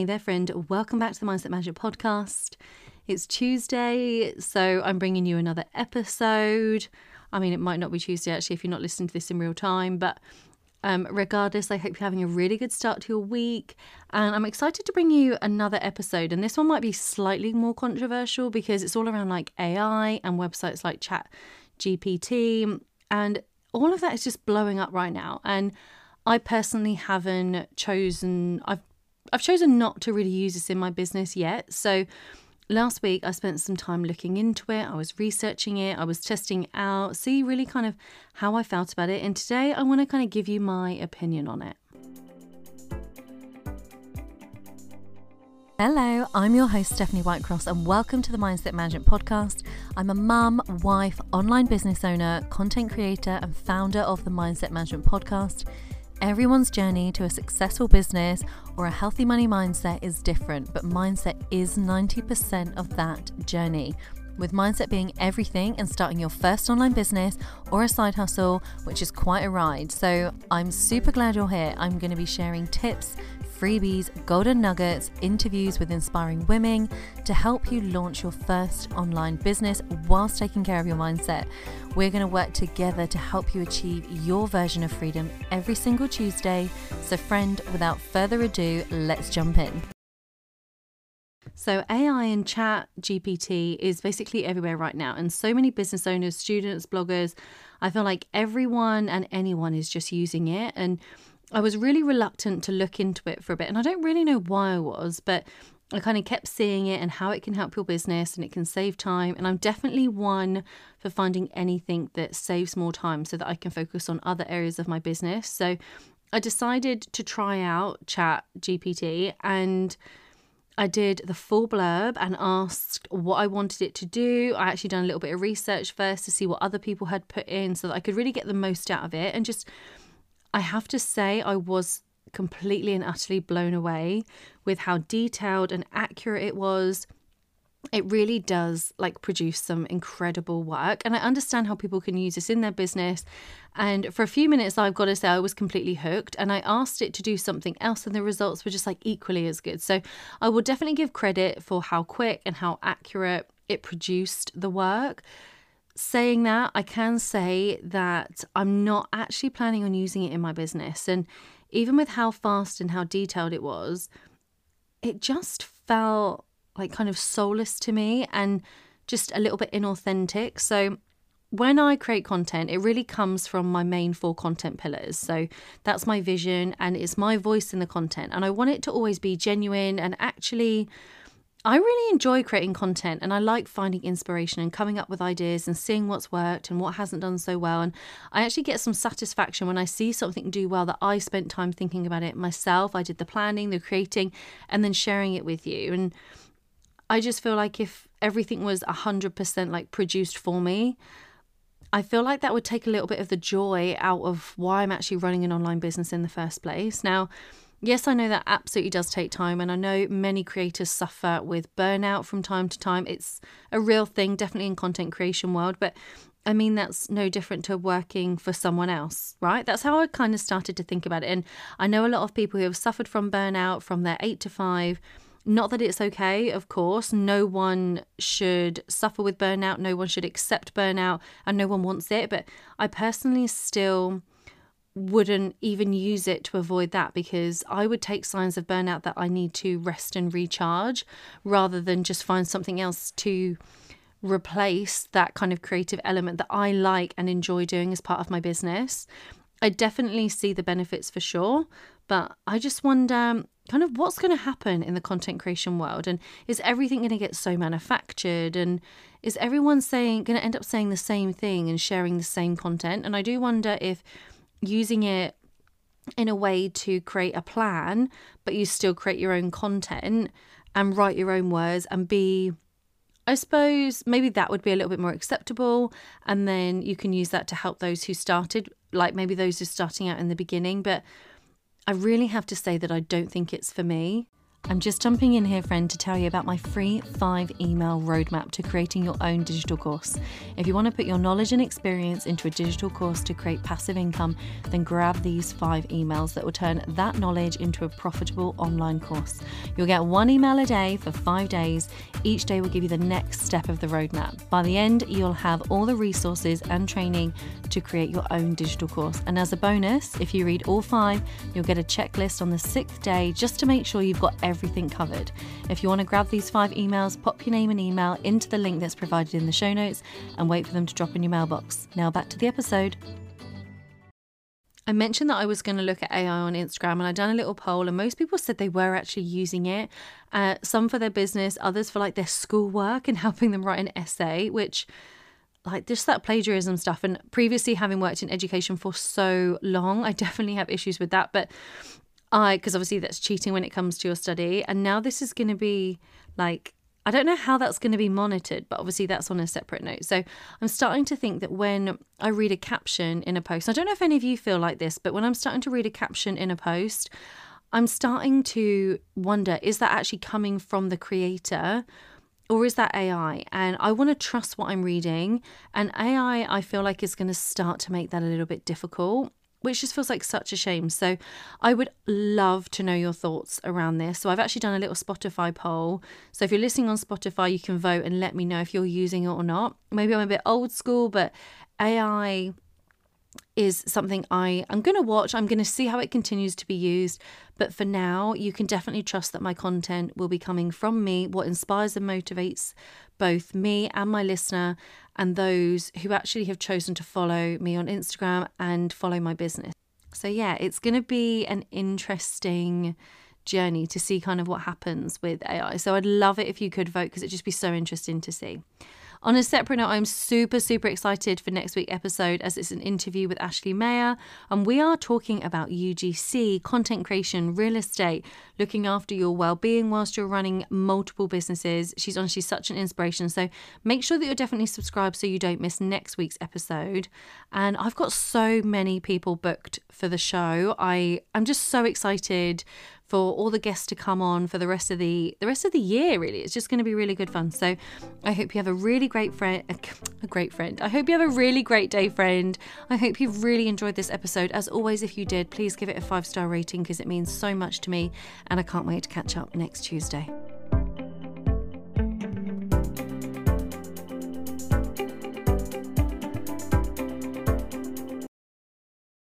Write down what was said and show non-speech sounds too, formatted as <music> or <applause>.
Hey there, friend. Welcome back to the Mindset Magic podcast. It's Tuesday, so I'm bringing you another episode. I mean, it might not be Tuesday actually if you're not listening to this in real time, but um, regardless, I hope you're having a really good start to your week. And I'm excited to bring you another episode. And this one might be slightly more controversial because it's all around like AI and websites like Chat GPT. And all of that is just blowing up right now. And I personally haven't chosen, I've I've chosen not to really use this in my business yet. So last week I spent some time looking into it. I was researching it, I was testing it out, see really kind of how I felt about it. And today I want to kind of give you my opinion on it. Hello, I'm your host, Stephanie Whitecross, and welcome to the Mindset Management Podcast. I'm a mum, wife, online business owner, content creator, and founder of the Mindset Management Podcast. Everyone's journey to a successful business or a healthy money mindset is different, but mindset is 90% of that journey. With mindset being everything and starting your first online business or a side hustle, which is quite a ride. So I'm super glad you're here. I'm going to be sharing tips, freebies, golden nuggets, interviews with inspiring women to help you launch your first online business whilst taking care of your mindset. We're going to work together to help you achieve your version of freedom every single Tuesday. So, friend, without further ado, let's jump in. So, AI and chat GPT is basically everywhere right now. And so many business owners, students, bloggers, I feel like everyone and anyone is just using it. And I was really reluctant to look into it for a bit. And I don't really know why I was, but I kind of kept seeing it and how it can help your business and it can save time. And I'm definitely one for finding anything that saves more time so that I can focus on other areas of my business. So I decided to try out Chat GPT and I did the full blurb and asked what I wanted it to do. I actually done a little bit of research first to see what other people had put in so that I could really get the most out of it and just I have to say, I was completely and utterly blown away with how detailed and accurate it was. It really does like produce some incredible work. And I understand how people can use this in their business. And for a few minutes, I've got to say, I was completely hooked. And I asked it to do something else, and the results were just like equally as good. So I will definitely give credit for how quick and how accurate it produced the work saying that, I can say that I'm not actually planning on using it in my business. And even with how fast and how detailed it was, it just felt like kind of soulless to me and just a little bit inauthentic. So when I create content, it really comes from my main four content pillars. So that's my vision and it's my voice in the content. And I want it to always be genuine and actually I really enjoy creating content and I like finding inspiration and coming up with ideas and seeing what's worked and what hasn't done so well. And I actually get some satisfaction when I see something do well that I spent time thinking about it myself. I did the planning, the creating, and then sharing it with you. And I just feel like if everything was 100% like produced for me, I feel like that would take a little bit of the joy out of why I'm actually running an online business in the first place. Now, Yes, I know that absolutely does take time, and I know many creators suffer with burnout from time to time. It's a real thing, definitely in content creation world, but I mean that's no different to working for someone else, right? That's how I kind of started to think about it. And I know a lot of people who have suffered from burnout from their 8 to 5. Not that it's okay, of course. No one should suffer with burnout, no one should accept burnout, and no one wants it, but I personally still wouldn't even use it to avoid that because I would take signs of burnout that I need to rest and recharge rather than just find something else to replace that kind of creative element that I like and enjoy doing as part of my business. I definitely see the benefits for sure, but I just wonder kind of what's going to happen in the content creation world and is everything going to get so manufactured and is everyone saying going to end up saying the same thing and sharing the same content and I do wonder if using it in a way to create a plan, but you still create your own content and write your own words and be, I suppose, maybe that would be a little bit more acceptable. And then you can use that to help those who started, like maybe those who starting out in the beginning. But I really have to say that I don't think it's for me. I'm just jumping in here, friend, to tell you about my free five email roadmap to creating your own digital course. If you want to put your knowledge and experience into a digital course to create passive income, then grab these five emails that will turn that knowledge into a profitable online course. You'll get one email a day for five days. Each day will give you the next step of the roadmap. By the end, you'll have all the resources and training to create your own digital course. And as a bonus, if you read all five, you'll get a checklist on the sixth day just to make sure you've got everything covered. If you want to grab these five emails, pop your name and email into the link that's provided in the show notes and wait for them to drop in your mailbox. Now back to the episode. I mentioned that I was going to look at AI on Instagram and I'd done a little poll, and most people said they were actually using it. Uh, some for their business, others for like their schoolwork and <laughs> helping them write an essay, which like just that plagiarism stuff and previously having worked in education for so long i definitely have issues with that but i because obviously that's cheating when it comes to your study and now this is going to be like i don't know how that's going to be monitored but obviously that's on a separate note so i'm starting to think that when i read a caption in a post i don't know if any of you feel like this but when i'm starting to read a caption in a post i'm starting to wonder is that actually coming from the creator or is that AI? And I want to trust what I'm reading. And AI, I feel like, is going to start to make that a little bit difficult, which just feels like such a shame. So I would love to know your thoughts around this. So I've actually done a little Spotify poll. So if you're listening on Spotify, you can vote and let me know if you're using it or not. Maybe I'm a bit old school, but AI is something I am going to watch. I'm going to see how it continues to be used. But for now, you can definitely trust that my content will be coming from me, what inspires and motivates both me and my listener, and those who actually have chosen to follow me on Instagram and follow my business. So, yeah, it's going to be an interesting journey to see kind of what happens with AI. So, I'd love it if you could vote because it'd just be so interesting to see. On a separate note, I'm super, super excited for next week's episode as it's an interview with Ashley Mayer. And we are talking about UGC, content creation, real estate, looking after your well being whilst you're running multiple businesses. She's honestly such an inspiration. So make sure that you're definitely subscribed so you don't miss next week's episode. And I've got so many people booked for the show. I, I'm just so excited for all the guests to come on for the rest of the the rest of the year really. It's just going to be really good fun. So i hope you have a really great friend a great friend. I hope you have a really great day friend. I hope you've really enjoyed this episode. As always if you did please give it a five star rating because it means so much to me and i can't wait to catch up next tuesday